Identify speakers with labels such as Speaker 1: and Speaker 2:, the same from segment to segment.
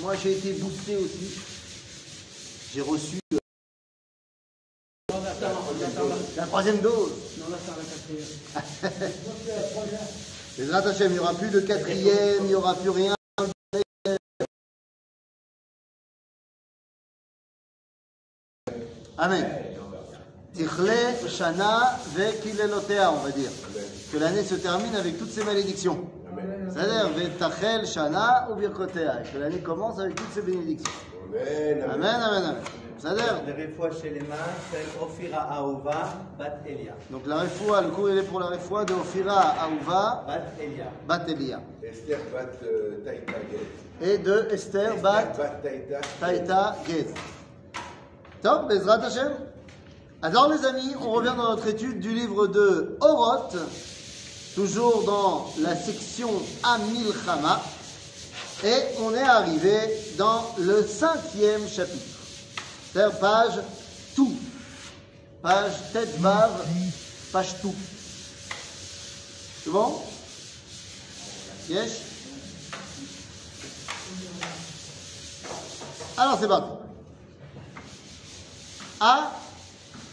Speaker 1: moi j'ai été boosté aussi. J'ai reçu euh, la troisième dose.
Speaker 2: Non, là, la quatrième.
Speaker 1: Il n'y aura plus de quatrième, il n'y aura plus rien. Amen. Tichle, Shana, Ve, Kilelothéa, on va dire. Que l'année se termine avec toutes ces malédictions. C'est-à-dire, Ve, Tachel, Shana, ou Birkotea. Que l'année commence avec toutes ces bénédictions.
Speaker 3: Amen,
Speaker 1: amen, amen. C'est-à-dire Donc la refoua, le cours il est pour la refoua de Ophira Aouva
Speaker 4: Bat Elia.
Speaker 1: Bat Elia.
Speaker 3: Esther Bat euh, Taïta
Speaker 1: Et de Esther Bat
Speaker 3: Taïta
Speaker 1: Gez. Top, Bezrat Hashem. Alors les amis, on revient dans notre étude du livre de Oroth, toujours dans la section Amilchama, et on est arrivé dans le cinquième chapitre. C'est-à-dire page tout. Page tête vav, page tout. C'est bon? Yes? Alors c'est parti.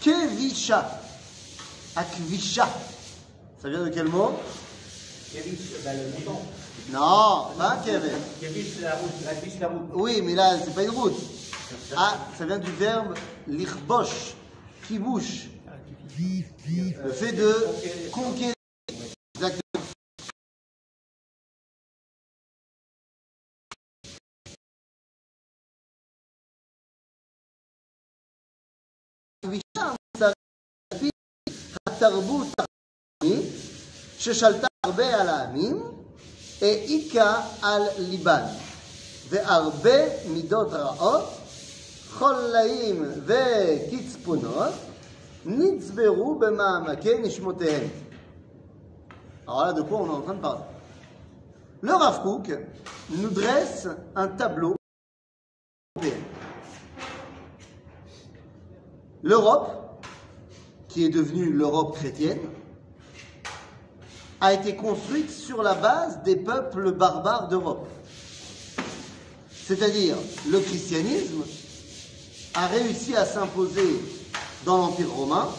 Speaker 1: Kevisha. Akvisha. Ah, ça vient de quel mot?
Speaker 4: Kevish, bah, le mouton.
Speaker 1: Non, pas Kevish.
Speaker 4: Kevish, la route. La route.
Speaker 1: Oui, mais là, c'est pas une route. Ah, ça vient du verbe lichbosh, qui bouche. Le ah, euh, fait de conquérir. Exactement. התרבות הרוחנית ששלטה הרבה על העמים, העיקה על ליבן, והרבה מידות רעות, חולאים וקצפונות, נצברו במעמקי נשמותיהם. Alors là, de quoi on est en train de parler Le Rav Kook nous dresse un tableau européen. L'Europe, est devenue l'Europe chrétienne, a été construite sur la base des peuples barbares d'Europe. C'est-à-dire, le christianisme a réussi à s'imposer dans l'Empire romain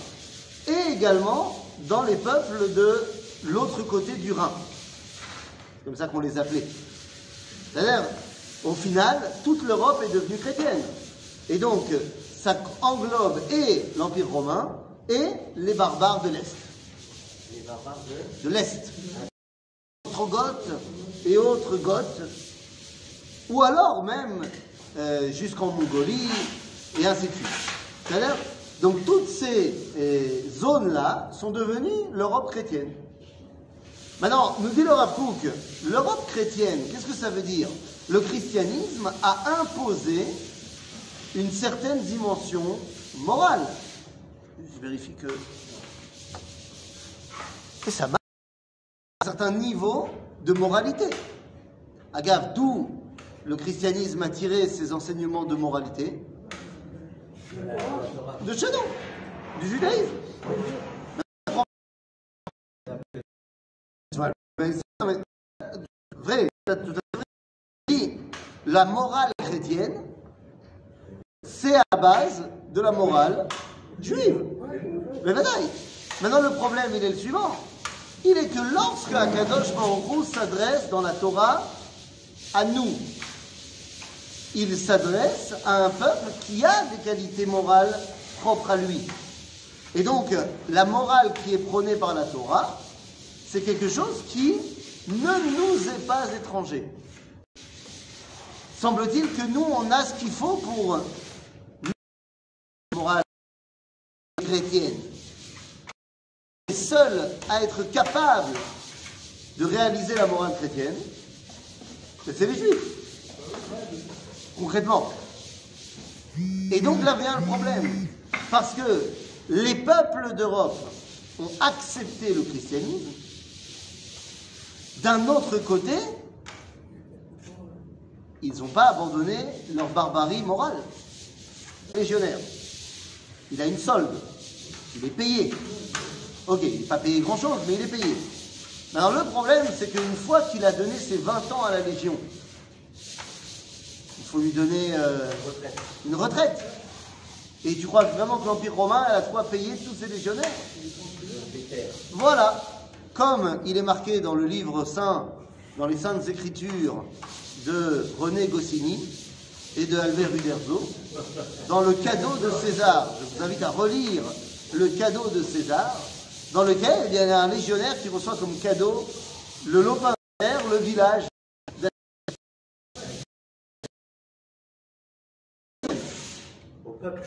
Speaker 1: et également dans les peuples de l'autre côté du Rhin. C'est comme ça qu'on les appelait. C'est-à-dire, au final, toute l'Europe est devenue chrétienne. Et donc, ça englobe et l'Empire romain et les barbares de l'Est.
Speaker 4: Les barbares de...
Speaker 1: De l'Est. Ostrogoths et autres Goths. Ou alors même euh, jusqu'en Mongolie et ainsi de suite. Donc toutes ces euh, zones-là sont devenues l'Europe chrétienne. Maintenant, nous dit le Rav Kook, l'Europe chrétienne, qu'est-ce que ça veut dire? Le christianisme a imposé une certaine dimension morale. Je vérifie que. Et ça marche. Un certain niveau de moralité. Agave, d'où le christianisme a tiré ses enseignements de moralité De nous, du judaïsme. Vrai, à La morale chrétienne, c'est à la base de la morale juive. Mais. Maintenant, le problème, il est le suivant. Il est que lorsque Akadosh Baruch s'adresse dans la Torah à nous, il s'adresse à un peuple qui a des qualités morales propres à lui. Et donc, la morale qui est prônée par la Torah, c'est quelque chose qui ne nous est pas étranger. Semble-t-il que nous, on a ce qu'il faut pour chrétienne. Seuls à être capables de réaliser la morale chrétienne, c'est les juifs. Concrètement. Et donc là vient le problème. Parce que les peuples d'Europe ont accepté le christianisme. D'un autre côté, ils n'ont pas abandonné leur barbarie morale. Légionnaire. Il a une solde. Il est payé. Ok, il n'est pas payé grand-chose, mais il est payé. Alors le problème, c'est qu'une fois qu'il a donné ses 20 ans à la Légion, une faut lui donner euh, une retraite. Et tu crois vraiment que l'Empire romain a de quoi payer tous ses légionnaires? Voilà. Comme il est marqué dans le livre saint, dans les saintes écritures de René Goscinny et de Albert Uderzo, dans le cadeau de César, je vous invite à relire le cadeau de César, dans lequel il y a un légionnaire qui reçoit comme cadeau le lopin vert, le village.
Speaker 4: Au peuple.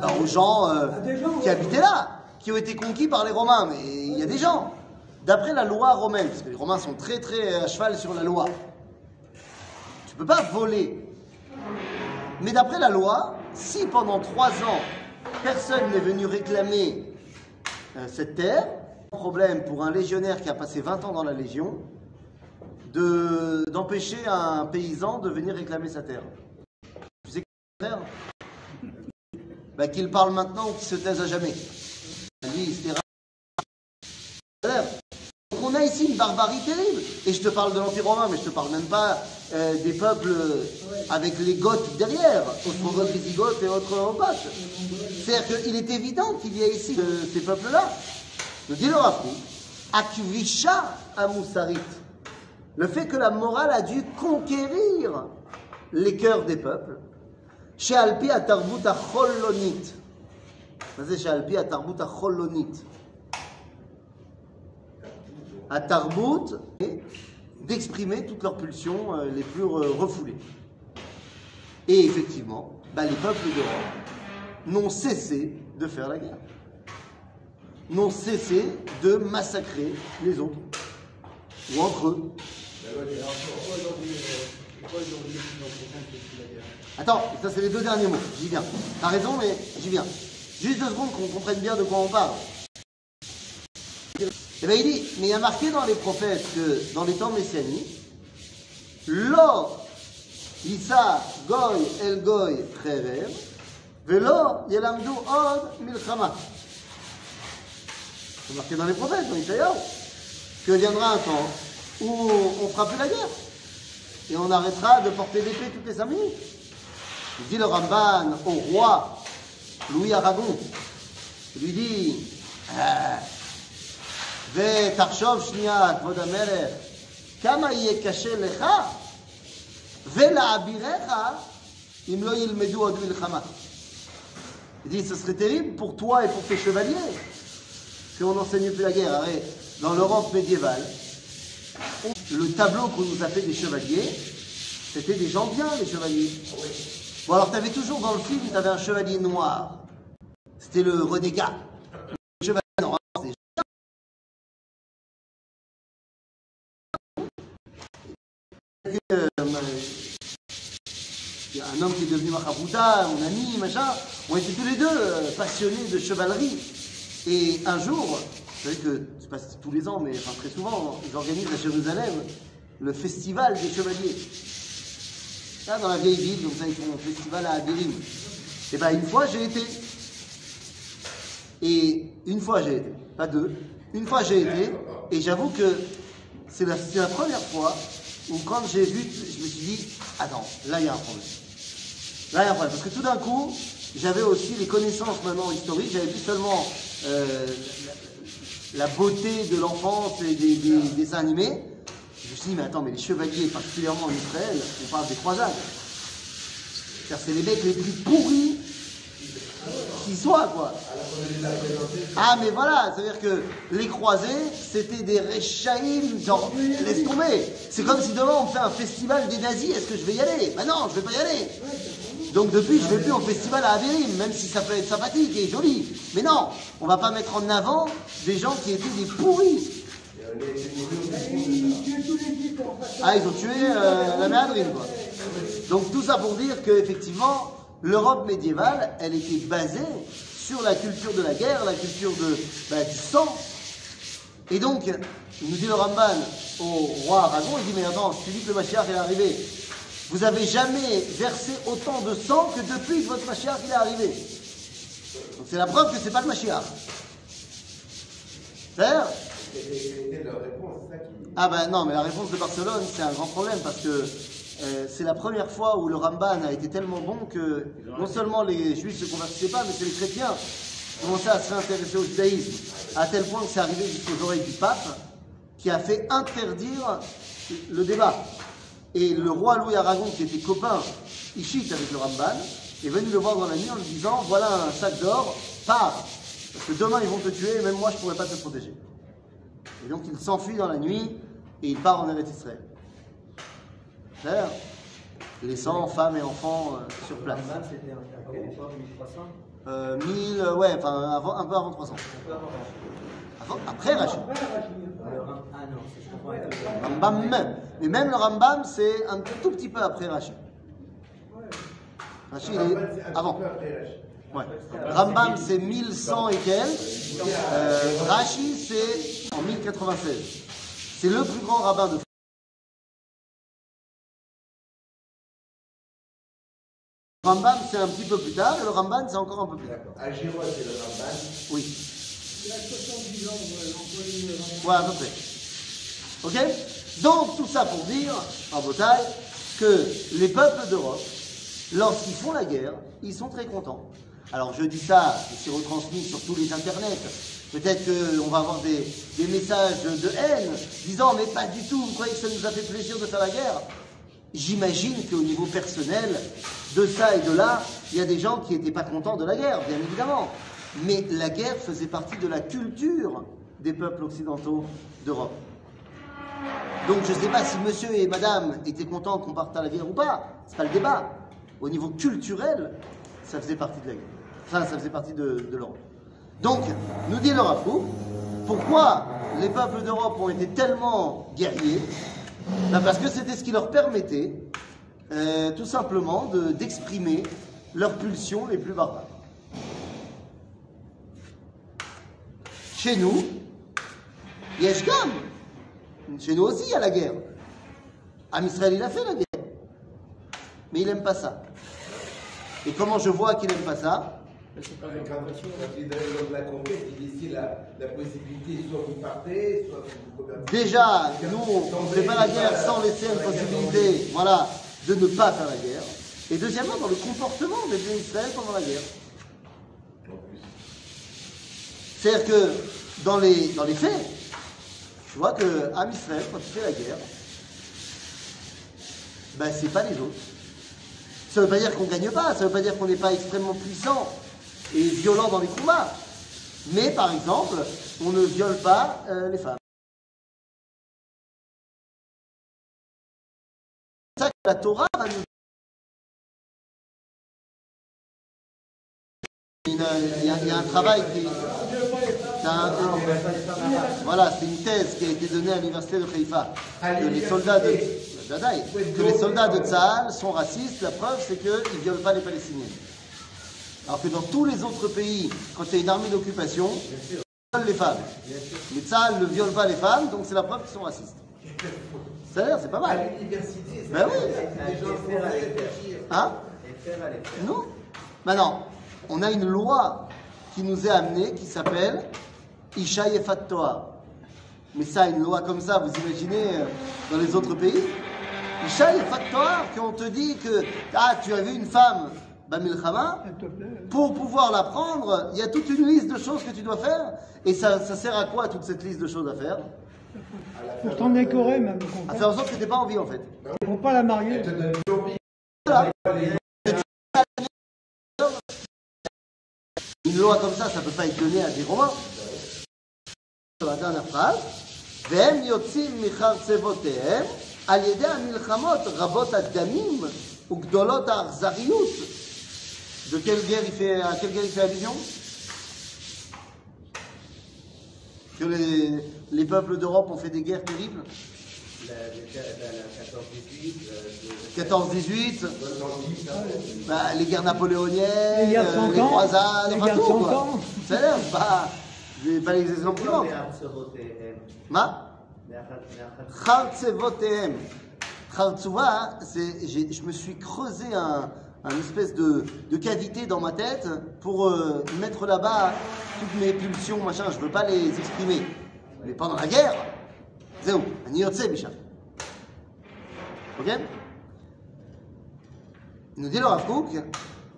Speaker 1: Ben, aux gens euh, qui habitaient là, qui ont été conquis par les Romains. Mais il y a des gens. D'après la loi romaine, parce que les Romains sont très très à cheval sur la loi, tu peux pas voler. Mais d'après la loi, si pendant trois ans, personne n'est venu réclamer euh, cette terre, problème pour un légionnaire qui a passé 20 ans dans la Légion de- d'empêcher un paysan de venir réclamer sa terre. Tu sais faire bah, Qu'il parle maintenant ou qu'il se taise à jamais. Donc on a ici une barbarie terrible. Et je te parle de l'Empire romain, mais je te parle même pas euh, des peuples avec les Goths derrière, Ostrogoths, Visigoths et autres Opates. C'est-à-dire qu'il est évident qu'il y a ici euh, ces peuples-là. Nous dit le Kook, Akvisha Amoussarit. Le fait que la morale a dû conquérir les cœurs des peuples. Chez Alpi à Tarbut à Cholonit. C'est chez Alpi à Tarbut à Tarbut, et d'exprimer toutes leurs pulsions euh, les plus euh, refoulées. Et effectivement, bah, les peuples d'Europe n'ont cessé de faire la guerre. N'ont cessé de massacrer les autres. Ou entre eux. Attends, ça c'est les deux derniers mots, j'y viens. T'as raison, mais j'y viens. Juste deux secondes qu'on comprenne bien de quoi on parle. Eh bien, il dit, mais il y a marqué dans les prophètes que dans les temps messianiques, l'or, Issa, Goy, El Goy, Cherev, Velo, Yelamdu, Od, Milchama. C'est marqué dans les prophètes, dans Ishaïaou, que viendra un temps où on fera plus la guerre. Et on arrêtera de porter l'épée toutes les cinq minutes. Il dit le Ramban au roi Louis Aragon. Lui dit ותחשוב שנייה, כבוד המלך, כמה יהיה קשה לך ולאביריך אם לא ילמדו עוד מלחמה. Il dit, ce serait terrible pour toi et pour tes chevaliers qu'on n'enseigne plus la guerre. Arrête. Dans l'Europe médiévale, le tableau qu'on nous a fait des chevaliers, c'était des gens bien, les chevaliers. Bon, alors, tu avais toujours dans le film, tu avais un chevalier noir. C'était le renégat. Un homme qui est devenu Mahabouda, mon ami, machin. On était tous les deux euh, passionnés de chevalerie. Et un jour, vous savez que, c'est pas tous les ans, mais enfin très souvent, ils organisent à Jérusalem le festival des chevaliers. Là, dans la vieille ville, donc ça, ils font un festival à Abirim. Et bien, une fois, j'ai été. Et une fois, j'ai été. Pas deux. Une fois, j'ai été. Et j'avoue que c'est la première fois où, quand j'ai vu, je me suis dit, attends, là, il y a un problème. Là, il y a un problème. Parce que tout d'un coup, j'avais aussi les connaissances maintenant historiques. J'avais plus seulement euh, la, beauté de l'enfance et des, des- des dessins animés. Je me suis dit, mais attends, mais les chevaliers, particulièrement en Israël, on parle des croisades. C'est les mecs les plus pourris qui soient, quoi. Ah, mais voilà, c'est-à-dire que les croisés, c'était des réchaïm, genre, laisse tomber. C'est comme si demain on fait un festival des nazis, est-ce que je vais y aller? Ben non, je vais pas y aller. Donc depuis, je vais plus au festival à Averim, même si ça peut être sympathique et joli. Mais non, on va pas mettre en avant des gens qui étaient des pourris. Ah, ils ont tué euh, la méadrine, quoi. Donc tout ça pour dire qu'effectivement, l'Europe médiévale, elle était basée sur la culture de la guerre, la culture de, bah, du sang. Et donc, nous dit le Ramban au roi Aragon, il dit, mais attends, tu dis que le Mashiach est arrivé. Vous avez jamais versé autant de sang que depuis que votre Mashiach il est arrivé. Donc c'est la preuve que c'est pas le Mashiach. C'est-à-dire,
Speaker 3: qui.
Speaker 1: ah ben non, mais la réponse de Barcelone, c'est un grand problème parce que euh, c'est la première fois où le Ramban a été tellement bon que non seulement les juifs ne se convertissaient pas, mais c'est les chrétiens qui commençaient à se réintéresser au judaïsme, à tel point que c'est arrivé jusqu'aux oreilles du pape, qui a fait interdire le débat. Et le roi Louis Aragon, qui était copain, Ishit avec le Ramban, est venu le voir dans la nuit en lui disant Voilà un sac d'or, pars, parce que demain ils vont te tuer, et même moi je ne pourrai pas te protéger. Et donc il s'enfuit dans la nuit et il part en Eretz Israël. Laissant femmes et enfants euh, sur place.
Speaker 4: Rambam, c'était à quelle époque 1300
Speaker 1: Euh, 1000, euh, ouais, enfin avant- un peu avant 300.
Speaker 4: Un peu avant.
Speaker 1: Avant- après Rachid.
Speaker 4: Ah
Speaker 1: Rambam même. Mais même le Rambam, c'est un tout petit peu après Rachid. Rachid, il est avant. Ouais. Rambam, c'est 1100 et quelques. Euh, Rashi, c'est en 1096. C'est le plus grand rabbin de Rambam, c'est un petit peu plus tard, et le Ramban, c'est encore un peu plus tard.
Speaker 3: D'accord. À Giro, c'est le Ramban.
Speaker 1: Oui.
Speaker 2: Il a 70 ans, dans
Speaker 1: Ouais, à peu près. Ok? Donc, tout ça pour dire, en bataille, que les peuples d'Europe, lorsqu'ils font la guerre, ils sont très contents. Alors, je dis ça, et c'est retransmis sur tous les internets. Peut-être qu'on va avoir des, des messages de haine disant Mais pas du tout, vous croyez que ça nous a fait plaisir de faire la guerre? J'imagine qu'au niveau personnel, de ça et de là, il y a des gens qui n'étaient pas contents de la guerre, bien évidemment. Mais la guerre faisait partie de la culture des peuples occidentaux d'Europe. Donc je ne sais pas si monsieur et madame étaient contents qu'on parte à la guerre ou pas. C'est pas le débat. Au niveau culturel, ça faisait partie de la guerre. Enfin, ça faisait partie de, l'Europe. Donc, nous dit le Rafou, pourquoi les peuples d'Europe ont été tellement guerriers Ben, Parce que c'était ce qui leur permettait euh, tout simplement de- d'exprimer leurs pulsions les plus barbares. Chez nous, Yeshkam, chez nous aussi il y a la guerre. Am Israël, il a fait la guerre. Mais il n'aime pas ça. Et comment je vois qu'il n'aime pas ça?
Speaker 3: Quand, quand il donne lors de la conquête, il dit ici la, la possibilité, soit vous partez, soit vous vous convertissez.
Speaker 1: Déjà, nous, on ne fait pas la guerre sans laisser une possibilité voilà, de ne pas faire la guerre. Et deuxièmement, dans le comportement des Bnei Israël pendant la guerre. C'est-à-dire que dans les, dans les faits, tu vois que Am Israël, quand il fait la guerre, ben c'est pas les autres. Ça ne veut pas dire qu'on ne gagne pas, ça ne veut pas dire qu'on n'est pas extrêmement puissant et violent dans les combats. Mais par exemple, on ne viole pas euh, les femmes. C'est ça que la Torah va nous Il y a, il y a- un travail qui. voilà, c'est une thèse qui a été donnée à l'université de Haïfa. Que les soldats de. Que les soldats de Tzahal sont racistes, la preuve c'est qu'ils ne violent pas les Palestiniens. Alors que dans tous les autres pays, quand il y a une armée d'occupation, ils violent les femmes. Mais Tzahal ne viole pas les femmes, donc c'est la preuve qu'ils sont racistes. Ça a l'air, c'est pas
Speaker 3: À
Speaker 1: mal.
Speaker 3: l'université,
Speaker 1: Ben oui.
Speaker 3: les gens font réfléchir.
Speaker 1: Hein
Speaker 4: à.
Speaker 1: Non Maintenant, on a une loi qui nous est amenée qui s'appelle Isha Yefat. Mais ça, une loi comme ça, vous imaginez euh, dans les autres pays Isha Yefat Toar, qu'on te dit que ah, tu as vu une femme, Bamilchama,
Speaker 2: S'il te plaît.
Speaker 1: pour pouvoir la prendre, il y a toute une liste de choses que tu dois faire. Et ça, ça sert à quoi toute cette liste de choses à faire
Speaker 2: Pour t'en décorer, même, au
Speaker 1: À
Speaker 2: contraire.
Speaker 1: faire en sorte que tu n'es pas envie en fait.
Speaker 2: Pour pas la marier.
Speaker 3: te donne envie.
Speaker 1: Voilà. Une loi comme ça, ça ne peut pas être donné à des Romains. Dans la dernière phrase, והם יוצאים מחרצבותיהם על ידי המלחמות רבות הדמים וגדולות האכזריות. de quelle guerre il fait, à quelle guerre il fait allusion Que les, les peuples d'Europe ont fait des guerres terribles
Speaker 4: La 14-18,
Speaker 1: bah, les guerres napoléoniennes,
Speaker 2: les,
Speaker 1: euh, les croisades, enfin tout quoi. C'est pas, pas les exemples
Speaker 4: non,
Speaker 1: Ma Khartsevotehem. Khartsouva, hein, je me suis creusé un, un espèce de, cavité dans ma tête pour euh, mettre là-bas toutes mes pulsions, machin, je veux pas les exprimer. Mais pendant la guerre, c'est où? Un Yotse, Micha. Ok? Nous dit le Rav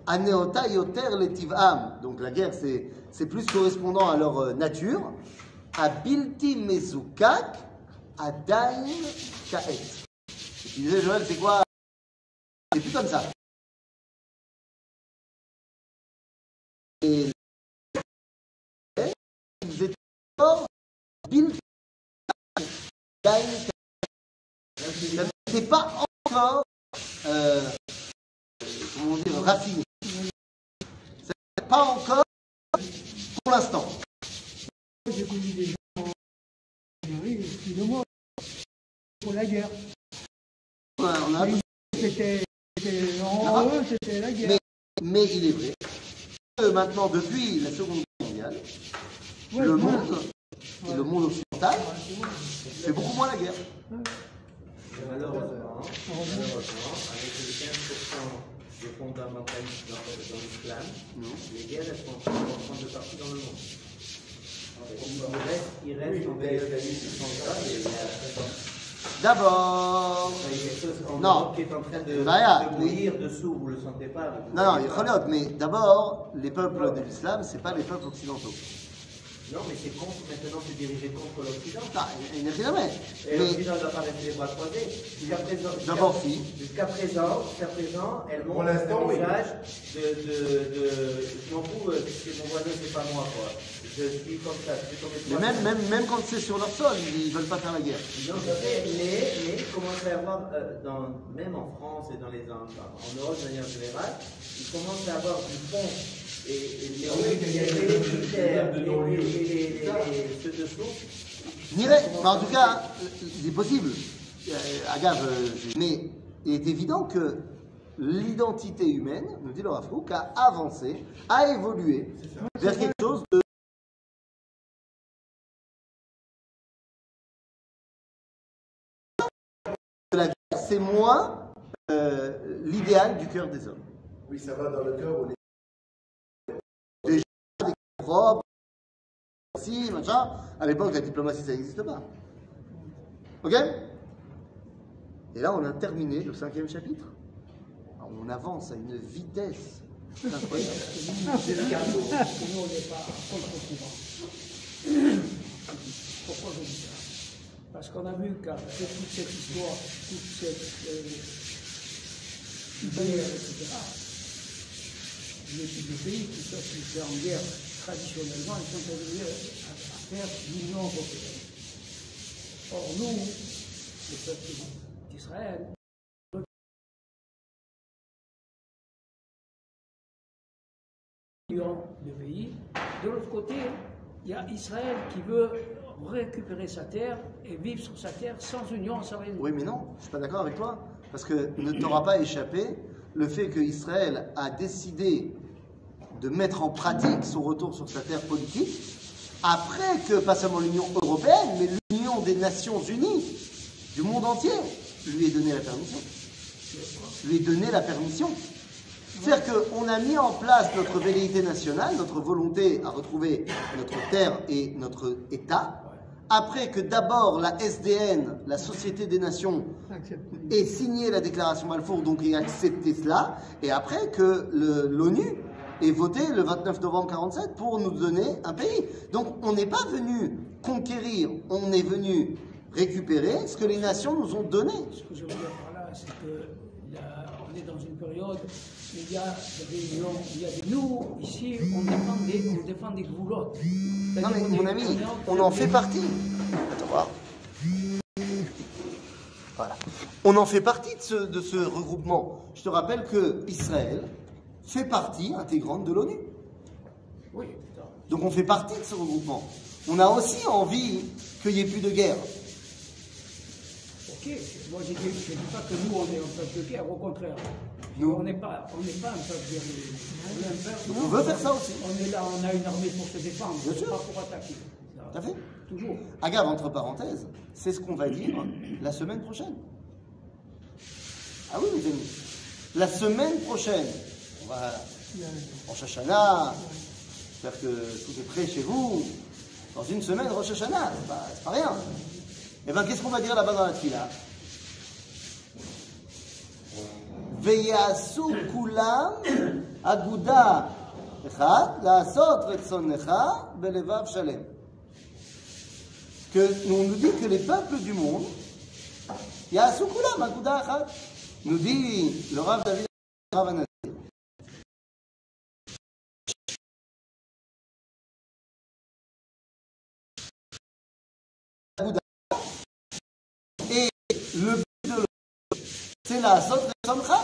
Speaker 1: Aneota yoter letiv'am. Donc la guerre, c'est, plus correspondant à leur euh, nature. Abilti mezukak adain kaet. Et tu disais, Joël, c'est quoi? C'est plus comme ça. C'est pas encore, euh, comment dire, raffiné. C'est pas encore pour l'instant.
Speaker 5: J'ai connu des gens en Algérie, excusez-moi, pour la guerre.
Speaker 1: On a-
Speaker 5: C'était, c'était- en eux, c'était la guerre.
Speaker 1: Mais, mais il est vrai que maintenant, depuis la Seconde Guerre mondiale,
Speaker 5: Ouais,
Speaker 1: le
Speaker 5: ouais.
Speaker 1: monde, et le monde occidental, fait beaucoup moins la guerre.
Speaker 4: Malheureusement, malheureusement, avec les 15% de fondamentalistes dans, l'islam, les guerres elles sont en train de partout dans le monde. Il reste, il reste en a
Speaker 1: D'abord, Non.
Speaker 4: Qui est en train de, de dessous, vous le sentez pas.
Speaker 1: non, non, il y a mais d'abord, les peuples de l'islam, c'est pas les peuples occidentaux.
Speaker 4: Non, mais c'est contre, maintenant c'est dirigé contre l'Occident.
Speaker 1: Non, il n'y a rien à mettre.
Speaker 4: Et
Speaker 1: Mais
Speaker 4: l'Occident ne doit pas rester les bras croisés. Jusqu'à présent, jusqu'à-
Speaker 1: D'abord, si.
Speaker 4: Jusqu'à présent, jusqu'à présent, elle montre un
Speaker 3: oui.
Speaker 4: visage de, de, de, je m'en fous, euh, c'est mon voisin, c'est pas moi, quoi. Je suis comme ça, je suis comme
Speaker 1: mais même, même, même quand c'est sur leur sol, ils veulent pas faire la guerre.
Speaker 4: Non, je sais, mais, mais il commence à y avoir, euh, dans, même en France et dans les en, en Europe de manière générale, il commence à avoir du fond. Et, et les les les- les- les-
Speaker 1: mais en tout cas, il est possible. Euh, Agave, euh, mais il est évident que l'identité humaine, nous dit le Rav Kook, a avancé, a évolué vers quelque chose de c'est moins euh, l'idéal du cœur des hommes.
Speaker 3: Oui, ça va dans le cœur où
Speaker 1: Si. À l'époque, la diplomatie, ça n'existe pas. Ok? Et là, on a terminé le cinquième chapitre. On avance à une vitesse incroyable.
Speaker 5: Pourquoi je dis ça Parce qu'on a vu qu'après toute cette histoire, toute cette euh, guerre, etc., les, les pays qui sont, qui sont en guerre traditionnellement, ils sont arrivés à, à faire l'Union européenne. Or, nous, le peuple d'Israël, de pays. De l'autre côté, il y a Israël qui veut récupérer sa terre et vivre sur sa terre sans union, sans rien.
Speaker 1: Oui, mais non, je suis pas d'accord avec toi. Parce que ne t'aura pas échappé le fait que Israël a décidé de mettre en pratique son retour sur sa terre politique après que, pas seulement l'Union européenne, mais l'Union des Nations Unies du monde entier lui ait donné la permission. Lui ait donné la permission. C'est-à-dire qu'on a mis en place notre velléité nationale, notre volonté à retrouver notre terre et notre État, après que d'abord la SDN, la Société des Nations, ait signé la déclaration Balfour, donc ait accepté cela, et après que l'ONU ait voté le 29 novembre 47 pour nous donner un pays. Donc on n'est pas venu conquérir, on est venu récupérer ce que les nations nous ont donné.
Speaker 5: Ce que je veux dire par là, c'est que là, on est dans une période où il y a des réunions, il y a des... Nous, ici, on défend des, on défend des goulottes.
Speaker 1: Non mais mon
Speaker 5: qu'on
Speaker 1: ami, on en fait partie. Attends voir. Voilà. On en fait partie de ce, de ce regroupement. Je te rappelle que Israël fait partie intégrante de l'ONU.
Speaker 5: Oui.
Speaker 1: Donc on fait partie de ce regroupement. On a aussi envie qu'il n'y ait plus de guerre.
Speaker 5: Ok, moi je ne dis pas que nous on est un peuple de guerre, au contraire.
Speaker 1: Nous.
Speaker 5: On n'est pas, on pas un peuple guerrier. On est un peuple-
Speaker 1: Donc on veut faire ça aussi.
Speaker 5: On est là, on a une armée pour se défendre,
Speaker 1: Bien sûr.
Speaker 5: pas pour attaquer.
Speaker 1: Tout à fait.
Speaker 5: Toujours.
Speaker 1: Agave, entre parenthèses, c'est ce qu'on va dire la semaine prochaine. Ah oui, mes amis. La semaine prochaine, on va en Shashana, j'espère que tout est prêt chez vous. Dans une semaine, Rosh Hashanah, c'est pas, c'est pas rien. Eh bien, qu'est-ce qu'on va dire là-bas dans la fila ויעשו כולם אגודה אחת, לעשות רצונך בלבב שלם. Que, on nous dit que les peuples du monde, יעשו כולם אגודה אחת. nous dit le Rav David Et le but de l'autre, c'est la sot retsoncha.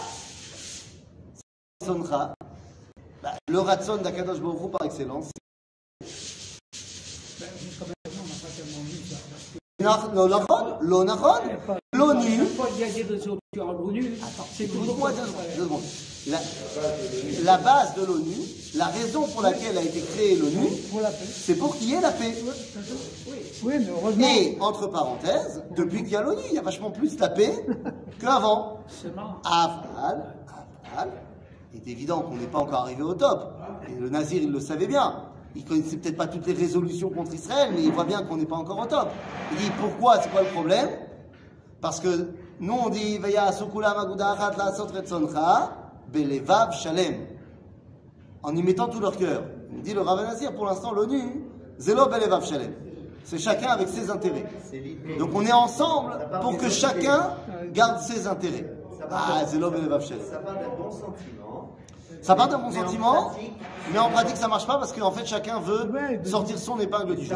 Speaker 1: Retsoncha. Bah, Le ratson d'Akadosh Hu par excellence.
Speaker 2: Ben, jusqu'à maintenant,
Speaker 1: Écoute-moi deux secondes, deux secondes. La, la base de l'ONU, la raison pour laquelle a été créée l'ONU, c'est pour qu'il y ait la paix.
Speaker 2: Oui, mais heureusement,
Speaker 1: Et, entre parenthèses, depuis qu'il y a l'ONU, il y a vachement plus la paix qu'avant.
Speaker 2: c'est marrant.
Speaker 1: Aval, aval, il est évident qu'on n'est pas encore arrivé au top. Et le Nazir, il le savait bien. Il connaissait peut-être pas toutes les résolutions contre Israël, mais il voit bien qu'on n'est pas encore au top. Il dit pourquoi, c'est quoi le problème? Parce que nous on dit Veya Belevav Shalem. En y mettant tout leur cœur. Il dit le Rav Nazir, pour l'instant, l'ONU, Zelo Belevav Shalem. C'est chacun avec ses intérêts. Donc on est ensemble pour que chacun garde ses intérêts. Ah, c'est l'homme et le vav shalem.
Speaker 4: Ça part d'un bon sentiment.
Speaker 1: Ça part d'un bon
Speaker 4: Mais en
Speaker 1: sentiment,
Speaker 4: pratique-
Speaker 1: mais en pratique ça marche pas parce qu'en fait chacun veut
Speaker 2: Ouais,
Speaker 1: sortir son épingle du jeu.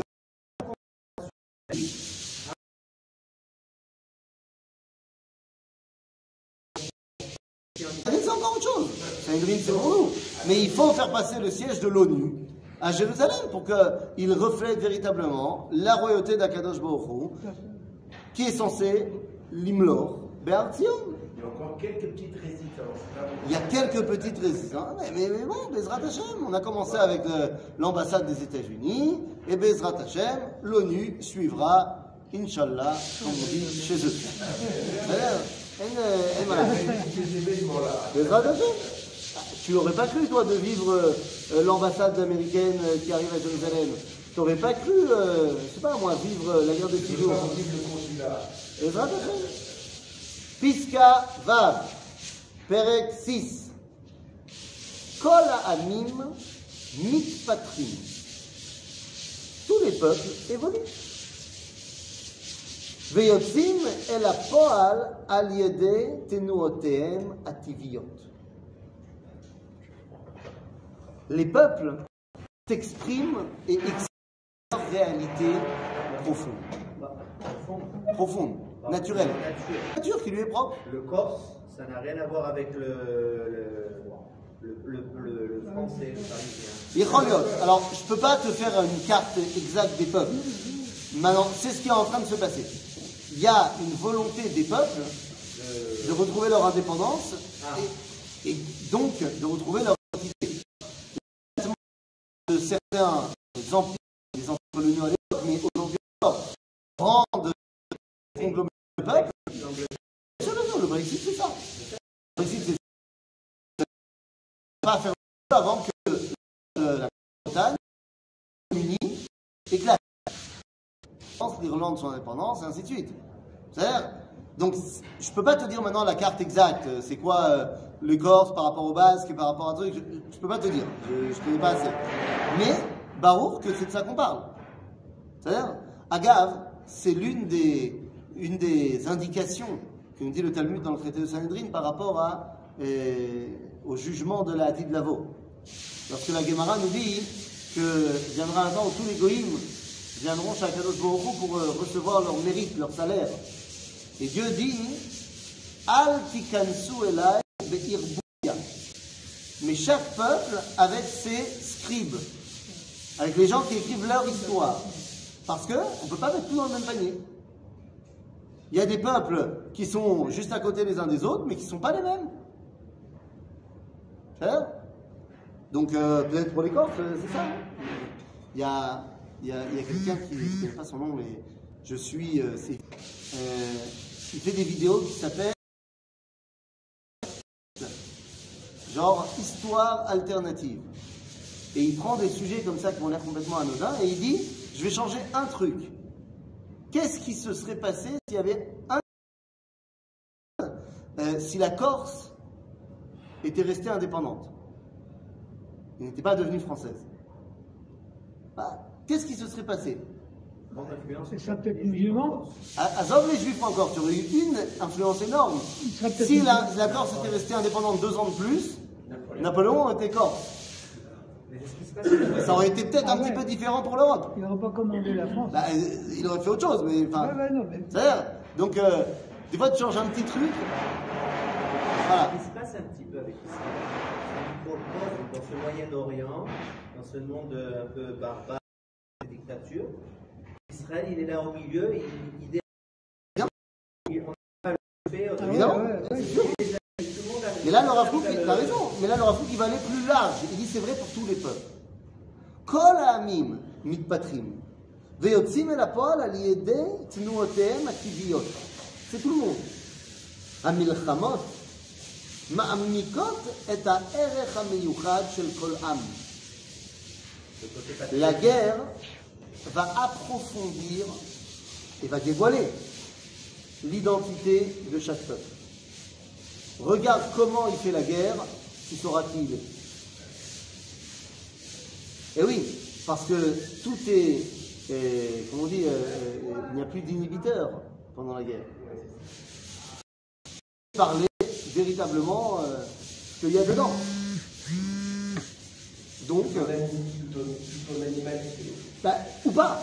Speaker 1: C'est encore autre chose. C'est une grille, c'est pour nous. Mais il faut faire passer le siège de l'ONU à Jérusalem pour qu'il reflète véritablement la royauté d'Akadosh Baruch Hu, qui est censé l'imlor, Be'ar Tzion.
Speaker 3: Il y a encore quelques petites résistances.
Speaker 1: Il y a quelques petites résistances, mais, mais, mais bon, Bezrat Hashem, on a commencé avec euh, l'ambassade des États-Unis, et Bezrat Hashem, l'ONU suivra, Inch'Allah, comme on dit chez eux. Bezrat Hashem. Tu n'aurais pas cru, toi, de vivre euh, l'ambassade américaine euh, qui arrive à Jérusalem? Tu n'aurais pas cru, euh, je sais pas moi, vivre la guerre des jours?
Speaker 3: Pas possible le consulat.
Speaker 1: Bezrat Hashem. Piska Vav, Perek 6. Kol ha'amim mitpatrim. Tous les peuples évoluent. ויוצאים אל הפועל על ידי תנועותיהם הטבעיות. Les peuples s'expriment et expriment leur réalité profonde. Profonde, naturelle.
Speaker 4: Nature.
Speaker 1: Nature qui lui est propre.
Speaker 4: Le corse, ça n'a rien à voir avec le, le, le, le, le- français, le parisien.
Speaker 1: Alors, je ne peux pas te faire une carte exacte des peuples. Maintenant, c'est ce qui est en train de se passer. Il y a une volonté des peuples de retrouver leur indépendance et, et donc de retrouver leur identité. De certains empires, des empires coloniaux à l'époque, mais aujourd'hui encore, rendent conglomérés de peuple. Bien sûr, bien sûr, Le C'est ça. Le Brexit, c'est pas faire avant que la Bretagne unie éclate. France, l'Irlande son indépendance, et ainsi de suite. C'est-à-dire, donc, je peux pas te dire maintenant la carte exacte, euh, c'est quoi euh, le Corse par rapport au Basque par rapport à truc, je, je peux pas te dire, je, je connais pas assez. Mais, Barour, que c'est de ça qu'on parle. C'est-à-dire, Agave, c'est l'une des, une des indications que nous dit le Talmud dans le traité de Sanhedrin par rapport à, euh, au jugement de la Hadid Lavo. Lorsque la Gemara nous dit que viendra un temps où tous les goïms viendront Baruch Hu pour euh, recevoir leur mérite, leur salaire. Et Dieu dit Al tikansu elai. Mais chaque peuple avec ses scribes, avec les gens qui écrivent leur histoire. Parce que on ne peut pas mettre tout dans le même panier. Il y a des peuples qui sont juste à côté les uns des autres, mais qui ne sont pas les mêmes. Donc, euh, peut-être pour les Corses, euh, c'est ça. hein? Il y a, quelqu'un qui, ne connais pas son nom, mais je suis. euh, il fait des vidéos qui s'appellent genre histoire alternative. Et il prend des sujets comme ça qui ont l'air complètement anodins et il dit Je vais changer un truc. Qu'est-ce qui se serait passé s'il y avait un. euh, si la Corse était restée indépendante? Elle n'était pas devenue française. Bah, Qu'est-ce qui se serait passé?
Speaker 4: Influence.
Speaker 2: C'est ça peut-être musulman
Speaker 1: À Azov, les Juifs encore, tu aurais eu une influence énorme. Si la Corse était restée indépendante deux ans de plus,
Speaker 4: Napoléon.
Speaker 1: Napoléon était corse.
Speaker 4: Mais est-ce qui se passe c'est que-
Speaker 1: Ça aurait été peut-être un
Speaker 2: Ah
Speaker 1: petit peu différent pour l'Europe.
Speaker 2: Il n'aurait pas commandé la France.
Speaker 1: Bah, euh, il aurait fait autre chose, mais enfin.
Speaker 2: Ouais, mais-
Speaker 1: donc, euh, des fois, tu changes un petit truc. Voilà.
Speaker 4: Ce qui se passe un petit peu avec Israël, c'est qu'on propose dans ce Moyen-Orient, dans ce monde un peu barbare, de dictature, Israël, il est là au milieu, il, il il- on a le fait,
Speaker 1: Évidemment. Mais là, le Kook, il a raison Mais là, le Rav Kook, il va aller plus large. Il dit c'est vrai pour tous les peuples. Kol ha'amim mitpatrim. ויוצאים אל הפועל על ידי תנועותיהם הטבעיות. זה tout le monde. המלחמות מעמיקות את הערך המיוחד של כל עם.
Speaker 4: Le côté patriotique.
Speaker 1: La guerre va approfondir et va dévoiler l'identité de chaque peuple. Regarde comment il fait la guerre, tu sauras qui il est. Et oui, parce que tout est, euh, comment on dit, euh, euh, il n'y a plus d'inhibiteurs pendant la guerre. Parler véritablement euh, ce qu'il y a dedans. Donc,
Speaker 3: animalité.
Speaker 1: bah, ou pas.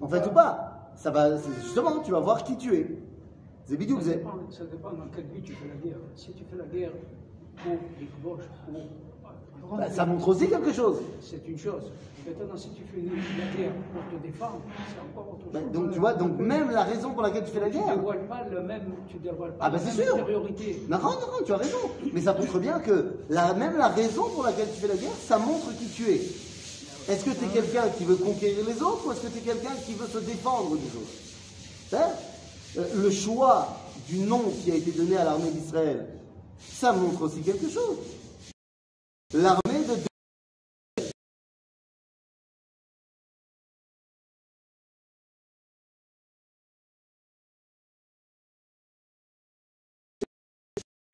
Speaker 1: En fait, ou pas. Ça va, justement, tu vas voir qui tu es. C'est bidou,
Speaker 5: Ça dépend, ça dépend dans quel but tu fais la guerre. Si tu fais la guerre
Speaker 1: Bah, ça montre aussi quelque chose.
Speaker 5: c'est une chose. Maintenant, si tu fais la guerre pour te défendre, c'est encore autre
Speaker 1: Bah,
Speaker 5: chose.
Speaker 1: donc, tu vois, donc même la raison pour laquelle tu fais la
Speaker 5: tu
Speaker 1: guerre.
Speaker 5: dévoiles pas le même, tu dévoiles pas
Speaker 1: Ah,
Speaker 5: la
Speaker 1: c'est sûr. Non, non, non, tu as raison. Mais ça montre bien que la, même la raison pour laquelle tu fais la guerre, ça montre qui tu es. Est-ce que tu es quelqu'un qui veut conquérir les autres ou est-ce que tu es quelqu'un qui veut se défendre des autres? Hein? Euh, Le choix du nom qui a été donné à l'armée d'Israël, ça montre aussi quelque chose. L'armée de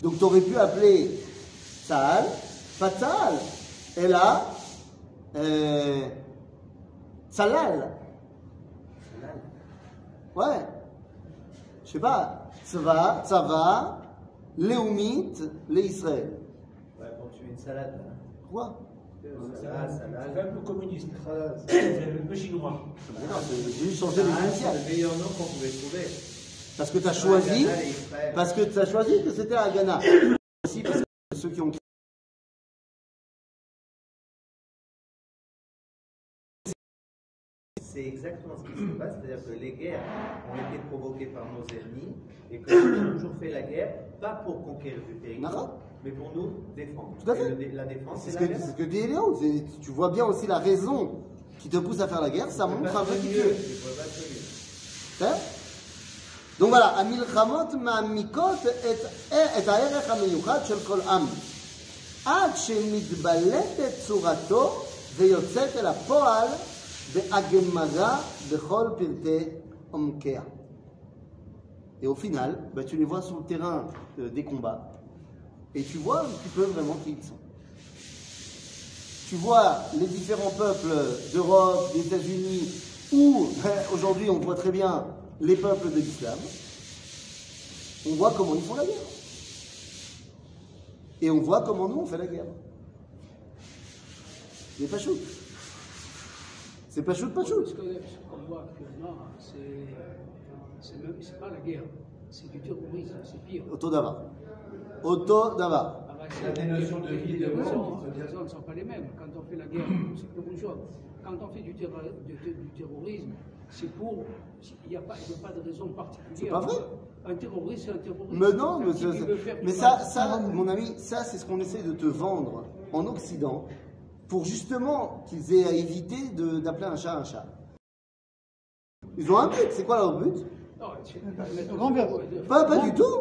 Speaker 1: Donc tu aurais pu appeler Saal, pas Saal, et là, euh, Salal. Ouais. Je sais pas. Tzva, Tzava, Léumit, les Israël.
Speaker 4: Ouais, bon, tu fais une salade. là.
Speaker 1: Quoi?
Speaker 4: Salade,
Speaker 6: C'est un peu communiste. C'est un peu chinois.
Speaker 1: Mais non, c'est- J'ai juste changé les
Speaker 4: Salade, c'est
Speaker 1: initiales.
Speaker 4: le meilleur nom qu'on pouvait trouver.
Speaker 1: Parce que tu as choisi, parce que tu as choisi que c'était Haganah.
Speaker 4: exactement ce qui se passe, c'est-à-dire que les guerres ont été provoquées par nos ennemis et que nous avons toujours fait la guerre, pas pour conquérir du territoire,
Speaker 1: D'accord.
Speaker 4: mais pour nous défendre.
Speaker 1: Tout à fait.
Speaker 4: Et le dé- la défense,
Speaker 1: C'est
Speaker 4: c'est
Speaker 1: ce
Speaker 4: la
Speaker 1: que,
Speaker 4: guerre.
Speaker 1: c'est ce que dit Eliaou. C'est- Tu vois bien aussi la raison qui te pousse à faire la guerre, ça montre un peu qui tu es. Hein donc voilà, המלחמות מעמיקות את, את הערך המיוחד של כל עם, עד שמתבלטת צורתו ויוצאת אל הפועל et au final, bah, tu les vois sur le terrain euh, des combats et tu vois un petit peu vraiment qui ils sont. Tu vois les différents peuples d'Europe, des États-Unis, où bah, aujourd'hui on voit très bien les peuples de l'islam. On voit comment ils font la guerre. Et on voit comment nous on fait la guerre. Les pas c'est pas chou, pas chou.
Speaker 5: Ce qu'on voit actuellement, c'est c'est même- c'est pas la guerre, c'est du terrorisme, c'est pire.
Speaker 1: Auto d'ava. Auto d'ava.
Speaker 5: Ah bah,
Speaker 3: Il y a des notions de vie et de
Speaker 5: les Les raisons ne sont pas les mêmes. Quand on fait la guerre, c'est pour une chose. Quand on fait du, terro- du- terrorisme, c'est pour. Il n'y a, pas- a de raison particulière.
Speaker 1: C'est pas vrai.
Speaker 5: Un terroriste, c'est un terroriste.
Speaker 1: Mais non, mais, mais ça, ça, mon ami, ça c'est ce qu'on essaie de te vendre en Occident pour justement qu'ils aient à éviter de- d'appeler un chat un chat. Ils ont un but, c'est quoi leur but? Pas, pas du tout.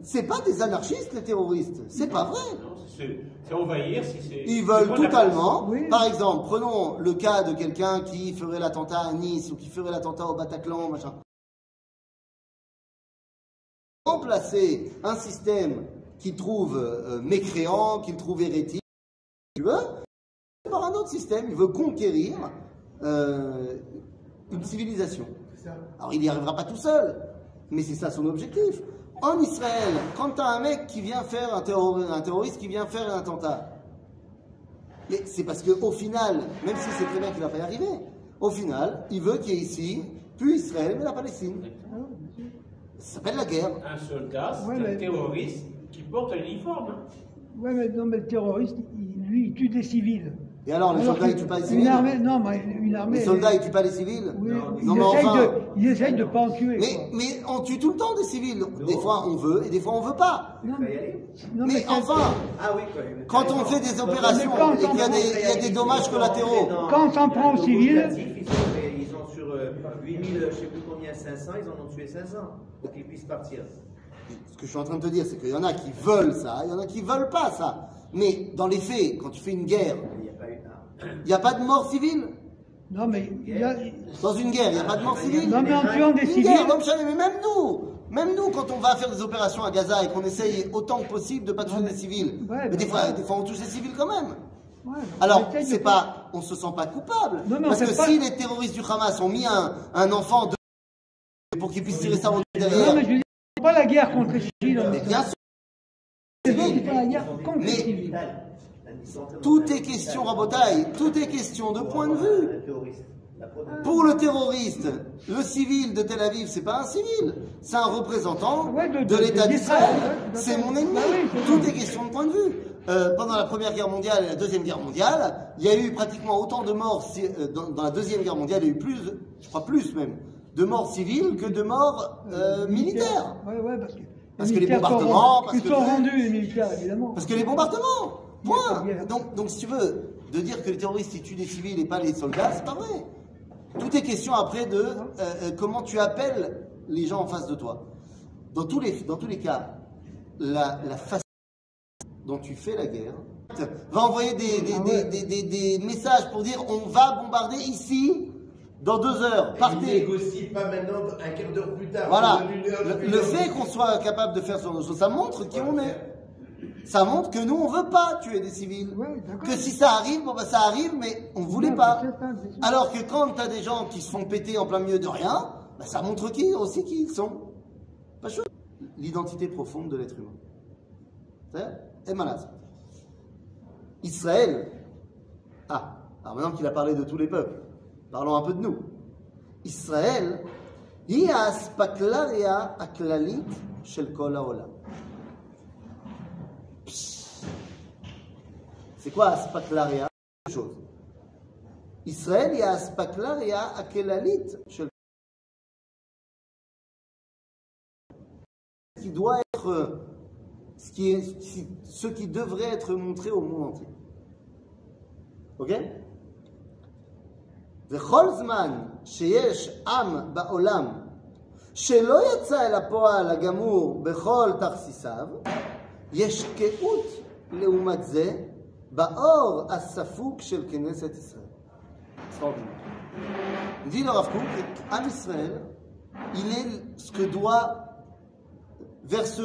Speaker 1: C'est pas des anarchistes les terroristes, c'est pas vrai.
Speaker 6: Non, C'est envahir si c'est.
Speaker 1: Ils veulent totalement,
Speaker 2: Oui.
Speaker 1: par exemple, prenons le cas de quelqu'un qui ferait l'attentat à Nice ou qui ferait l'attentat au Bataclan, machin. Remplacer un système qu'il trouve euh, mécréant, qu'il trouve hérétique, tu veux, par un autre système, il veut conquérir euh, une civilisation. Alors il n'y arrivera pas tout seul, mais c'est ça son objectif. En Israël, quand tu as un mec qui vient faire un, terror- un terroriste qui vient faire un attentat, mais c'est parce qu'au final, même si c'est très bien qu'il ne va pas y arriver, au final, il veut qu'il y ait ici, plus Israël, mais la Palestine. Ça s'appelle la guerre.
Speaker 6: Un soldat, c'est
Speaker 2: Ouais,
Speaker 6: un
Speaker 2: mais-
Speaker 6: terroriste qui porte un uniforme.
Speaker 2: Ouais, mais non, mais le terroriste, il- lui, il tue des civils.
Speaker 1: Et alors, les
Speaker 2: Alors
Speaker 1: soldats, ils tuent pas les
Speaker 2: Une
Speaker 1: civils
Speaker 2: armée, non, mais une armée.
Speaker 1: Les soldats, ils tuent pas les civils
Speaker 2: Oui,
Speaker 1: Non,
Speaker 2: ils,
Speaker 1: mais
Speaker 2: essayent
Speaker 1: enfin.
Speaker 2: de, ils essayent de pas en tuer.
Speaker 1: Mais,
Speaker 2: quoi.
Speaker 1: mais on tue tout le temps des civils. Des fois, on veut et des fois, on veut pas.
Speaker 2: Non, mais, non,
Speaker 1: Mais enfin,
Speaker 4: Ah oui,
Speaker 1: quand on fait des opérations
Speaker 2: quand
Speaker 1: et qu'il y a des, il y a des dommages collatéraux,
Speaker 2: Quand on s'en prend aux civils-
Speaker 4: Ils ont, sur euh, 8000, je sais plus combien, 500, ils en ont tué 500 pour qu'ils puissent partir.
Speaker 1: ce que je suis en train de te dire, c'est qu'il y en a qui veulent ça, il y en a qui veulent pas ça. Mais dans les faits, quand tu fais une guerre,
Speaker 4: Il n'y a pas
Speaker 1: de mort civile?
Speaker 2: non, mais il y a-
Speaker 1: Dans une guerre, il n'y a pas de mort civile?
Speaker 2: non, mais en tuant des
Speaker 1: Une
Speaker 2: civils.
Speaker 1: mais même nous, même nous, quand on va faire des opérations à Gaza et qu'on essaye autant que possible de pas toucher des civils,
Speaker 2: Ouais,
Speaker 1: mais des fois, des fois on touche des civils quand même.
Speaker 2: Ouais,
Speaker 1: Alors, c'est pas, on se sent pas coupable.
Speaker 2: Non,
Speaker 1: parce que
Speaker 2: pas-
Speaker 1: si les terroristes du Hamas ont mis un, un enfant de pour qu'il puisse tirer sa route
Speaker 2: Non,
Speaker 1: derrière,
Speaker 2: mais je veux dire, c'est pas la guerre contre les civils. hein.
Speaker 1: mais bien sûr,
Speaker 2: C'est pas c'est pas la guerre contre les
Speaker 1: Mais-
Speaker 2: civils.
Speaker 1: Tout est question, Rabotaille, tout est question de point de vue. Pour le terroriste, le civil de Tel Aviv, c'est pas un civil, c'est un représentant
Speaker 2: de-
Speaker 1: l'État d'Israël. C'est mon ennemi. Tout est question de point de vue. Euh, pendant la Première Guerre mondiale et la Deuxième Guerre mondiale, il y a eu pratiquement autant de morts euh, dans, dans la Deuxième Guerre mondiale. Il y a eu plus, je crois plus même, de morts civiles que de morts euh, militaires.
Speaker 2: Ouais, ouais, parce que.
Speaker 1: Parce que les bombardements,
Speaker 2: rendus-
Speaker 1: parce
Speaker 2: Ils
Speaker 1: que-
Speaker 2: sont rendus, les militaires, évidemment.
Speaker 1: Parce que les bombardements, point. Donc, donc si tu veux, de dire que les terroristes ils tuent des civils et pas les soldats, c'est pas vrai. Tout est question après de euh, euh, comment tu appelles les gens en face de toi. Dans tous les, dans tous les cas, la, la façon dont tu fais la guerre va envoyer des, des,
Speaker 2: Ah
Speaker 1: des- des- messages pour dire on va bombarder ici dans deux heures, partez.
Speaker 3: négocie pas maintenant un quart d'heure plus tard.
Speaker 1: Voilà.
Speaker 3: heure,
Speaker 1: Le, fait qu'on soit capable de faire ce genre de choses, ça montre qui on est Ça montre que nous, on veut pas tuer des civils.
Speaker 2: Ouais, d'accord.
Speaker 1: que si ça arrive, bon bah ça arrive, mais on voulait
Speaker 2: Non,
Speaker 1: pas.
Speaker 2: c'est ça, c'est sûr.
Speaker 1: Alors que quand tu as des gens qui se font péter en plein milieu de rien, bah, ça montre qui aussi qui ils sont. Pas chaud. L'identité profonde de l'être humain. C'est Et malade. Israël. Ah, alors maintenant qu'il a parlé de tous les peuples, parlons un peu de nous. Israël, היא האספקלריה הכללית של כל העולם. C'est quoi Aspaclaria Deux choses. Israël, il y a Aspaclaria הכללית של ce qui doit être euh, ce qui, est, ce qui devrait être montré au monde entier. Ok וכל זמן שיש עם בעולם שלא יצא אל הפועל הגמור בכל תכסיסיו, יש קהות לעומת זה Baor Asafouk Shel Knesset Israël. Extraordinaire. Dit le Rav Am Israël, il est ce que doit, vers ce,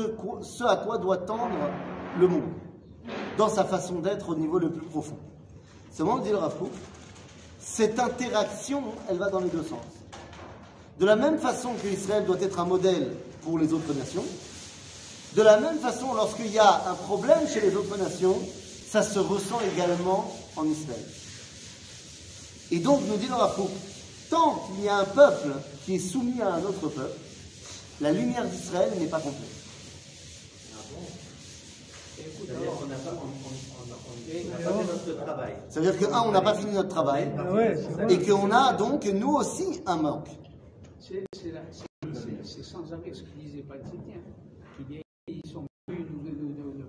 Speaker 1: à quoi doit tendre le monde, dans sa façon d'être au niveau le plus profond. C'est dit le Rav cette interaction, elle va dans les deux sens. De la même façon que Israël doit être un modèle pour les autres nations, de la même façon, lorsqu'il y a un problème chez les autres nations, ça se ressent également en Israël. Et donc, nous dit le Rav Kook, tant qu'il y a un peuple qui est soumis à un autre peuple, la lumière d'Israël n'est pas complète. Ça veut dire que, un, on n'a pas fini notre travail,
Speaker 2: Ah
Speaker 1: et qu'on a donc, nous aussi, un manque.
Speaker 5: C'est la- sans arrêt ce disaient les Palestiniens. Ils, sont venus nous, nous- nous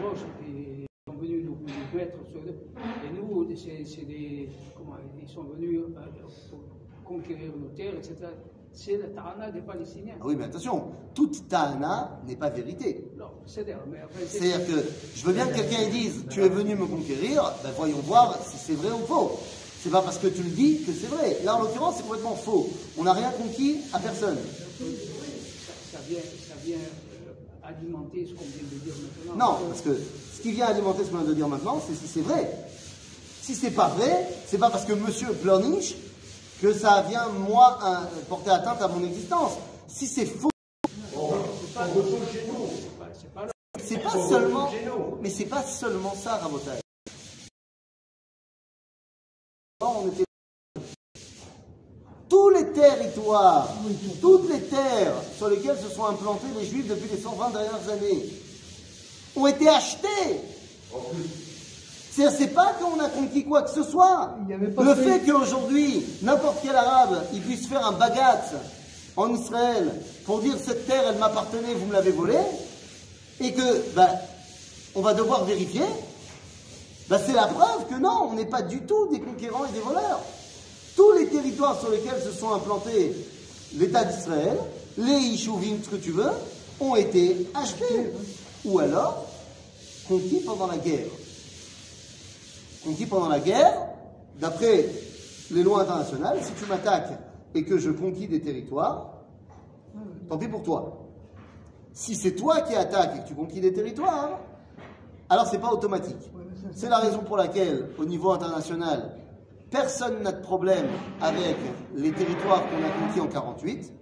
Speaker 5: reprocher, et ils sont venus nous, nous mettre sur le. Et nous, c'est des. Comment Ils sont venus euh, pour conquérir nos terres, etc. C'est la Ta'ana des Palestiniens.
Speaker 1: Ah oui, mais attention, toute ta'ana n'est pas vérité.
Speaker 5: Non, c'est-à-dire,
Speaker 1: C'est-à-dire que je veux bien que quelqu'un dise tu es venu me conquérir, ben voyons voir si c'est vrai ou faux. C'est pas parce que tu le dis que c'est vrai. Là, en l'occurrence, c'est complètement faux. On n'a rien conquis à personne.
Speaker 5: ça, vient, ça vient alimenter ce qu'on vient de dire maintenant.
Speaker 1: Non, parce que ce qui vient alimenter ce qu'on vient de dire maintenant, c'est si c'est vrai. Si c'est pas vrai, c'est pas parce que monsieur pleurniche que ça vient, moi, porter atteinte à mon existence. Si c'est faux,
Speaker 5: C'est pas-
Speaker 1: seulement, mais c'est pas seulement ça, Rabotai. On était tous les territoires, toutes les terres sur lesquelles se sont implantés les Juifs depuis les 120 dernières années ont été achetées. C'est-à-dire, c'est pas qu'on a conquis quoi que ce soit. Le fait qu'aujourd'hui, n'importe quel arabe, il puisse faire un bagatz en Israël pour dire cette terre, elle m'appartenait, vous me l'avez volée, et que, ben, on va devoir vérifier, ben, c'est la preuve que non, on n'est pas du tout des conquérants et des voleurs. Tous les territoires sur lesquels se sont implantés l'État d'Israël, les Ishuvim, ce que tu veux, ont été achetés. Ou alors, conquis pendant la guerre. Conquis pendant la guerre, d'après les lois internationales, si tu m'attaques et que je conquis des territoires, tant pis pour toi. Si c'est toi qui attaques et que tu conquis des territoires, alors c'est pas automatique. C'est la raison pour laquelle, au niveau international, personne n'a de problème avec les territoires qu'on a conquis en 48,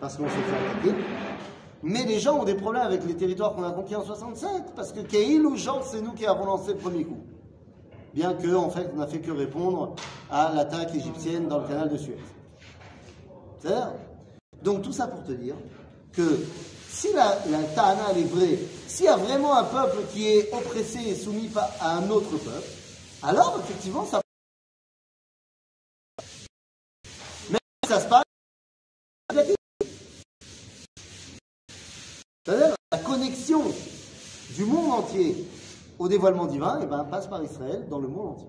Speaker 1: parce qu'on s'est fait attaquer. Mais les gens ont des problèmes avec les territoires qu'on a conquis en 67, parce que Keil ou Jean, c'est nous qui avons lancé le premier coup. Bien que, en fait, on n'a fait que répondre à l'attaque égyptienne dans le canal de Suez. C'est-à-dire Donc, tout ça pour te dire que si la, la est vraie, s'il y a vraiment un peuple qui est oppressé et soumis à un autre peuple, alors effectivement, ça. Ça se passe. C'est-à-dire la connexion du monde entier au dévoilement divin eh ben, passe par Israël dans le monde entier.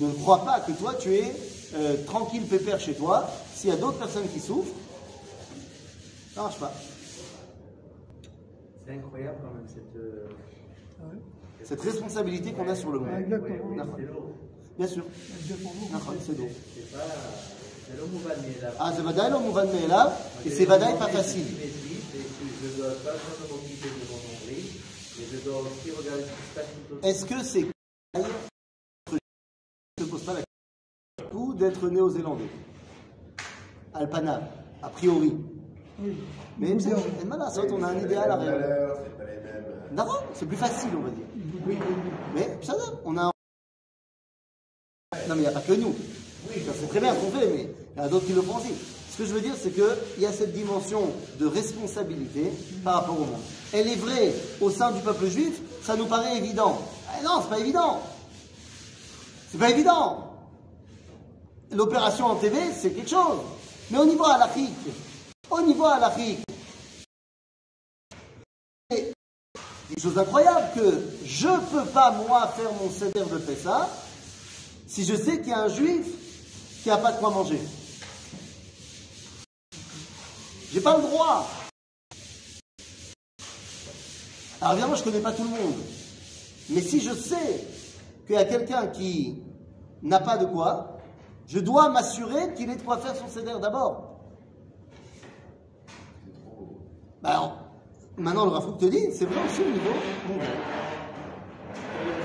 Speaker 1: Ne crois pas que toi tu es euh, tranquille, pépère chez toi, s'il y a d'autres personnes qui souffrent, ça marche pas.
Speaker 4: C'est incroyable quand même cette. euh,
Speaker 1: Cette responsabilité qu'on a sur le
Speaker 2: Ah,
Speaker 1: monde bien sûr. Ah, c'est ah, vadaï le et c'est vadaï pas facile. Est-ce que c'est pose pas la question d'être néo-zélandais? Alpana, a priori. Mais on a un idéal à
Speaker 3: rien. C'est
Speaker 1: plus facile, on va dire. Mais on a un non, mais il n'y a pas que nous. Ça, C'est très bien qu'on fait, mais il y en a d'autres qui le font aussi. Ce que je veux dire, c'est qu'il y a cette dimension de responsabilité par rapport au monde. Elle est vraie au sein du peuple juif, ça nous paraît évident. Eh non, c'est pas évident. C'est pas évident. L'opération en TV, c'est quelque chose. Mais au niveau halachique, au niveau halachique, c'est une chose incroyable que je peux pas, moi, faire mon seder de Pessah si je sais qu'il y a un juif qui n'a pas de quoi manger. J'ai pas le droit. Alors évidemment, je connais pas tout le monde. Mais si je sais qu'il y a quelqu'un qui n'a pas de quoi, je dois m'assurer qu'il ait de quoi faire son seder d'abord. Bah alors, maintenant le Rafouk te dit, c'est vrai aussi au niveau mondial.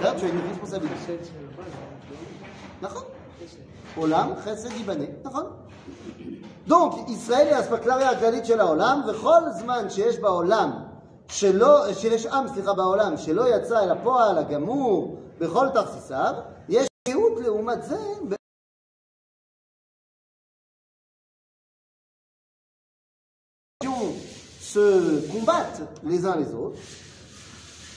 Speaker 1: Là, tu as une responsabilité.
Speaker 5: C'est c'est la base.
Speaker 1: נכון? עולם חסד ייבנה, נכון? Donc, ישראל היא האספקלריה הכללית של העולם, וכל זמן שיש בעולם, שלא, שיש עם, סליחה, בעולם, שלא יצא אל הפועל הגמור בכל תכסיסיו, יש מיעוט לעומת זה ב- se combattent les uns les autres,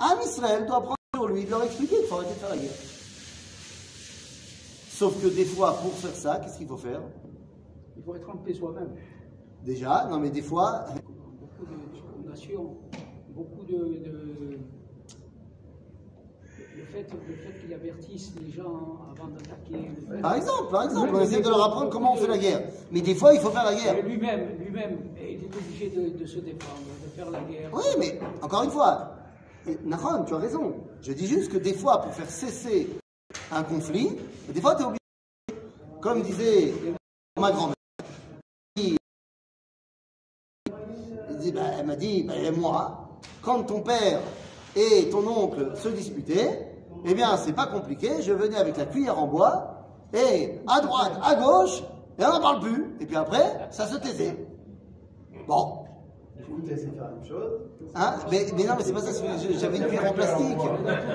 Speaker 1: Am Israël doit prendre sur lui de leur expliquer qu'il faut arrêter de faire la guerre. Sauf que des fois, pour faire ça, qu'est-ce qu'il faut faire?
Speaker 5: Il faut être en paix soi-même.
Speaker 1: Déjà, non mais des fois,
Speaker 5: Beaucoup de- on a d'informations, beaucoup de, de- le fait, le fait qu'il avertisse les gens avant d'attaquer. fait-
Speaker 1: Par exemple, par exemple, on essaie de leur apprendre comment on fait la guerre. Mais des fois, il faut faire la guerre.
Speaker 5: Lui-même, lui-même, il est obligé de, de se défendre, de faire la guerre.
Speaker 1: Oui, mais encore une fois, Nahon, tu as raison. Je dis juste que des fois, pour faire cesser un conflit, des fois, tu es obligé. Comme disait ma grand-mère, dit, bah, elle m'a dit, bah, moi, quand ton père et ton oncle se disputaient, eh bien, c'est pas compliqué, je venais avec la cuillère en bois, et à droite, à gauche, et on n'en parle plus. Et puis après, ça se taisait. Bon,
Speaker 3: Du coup, tu essaies de faire la même chose.
Speaker 1: Hein mais, mais non, mais c'est pas ça, j'avais une cuillère en plastique.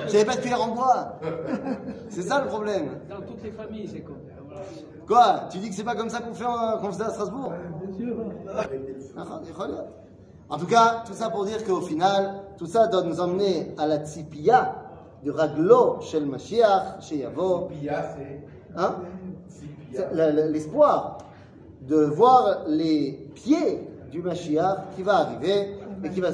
Speaker 1: J'avais pas de cuillère en bois. C'est ça le problème.
Speaker 5: Dans toutes les familles, c'est comme.
Speaker 1: Quoi Tu dis que c'est pas comme ça qu'on fait en- qu'on faisait à Strasbourg En tout cas, tout ça pour dire qu'au final, tout ça doit nous emmener à la tzipia du raglo shel Mashiach, chez Yavo. Hein L'espoir de voir les pieds du Mashiach qui va arriver et qui va se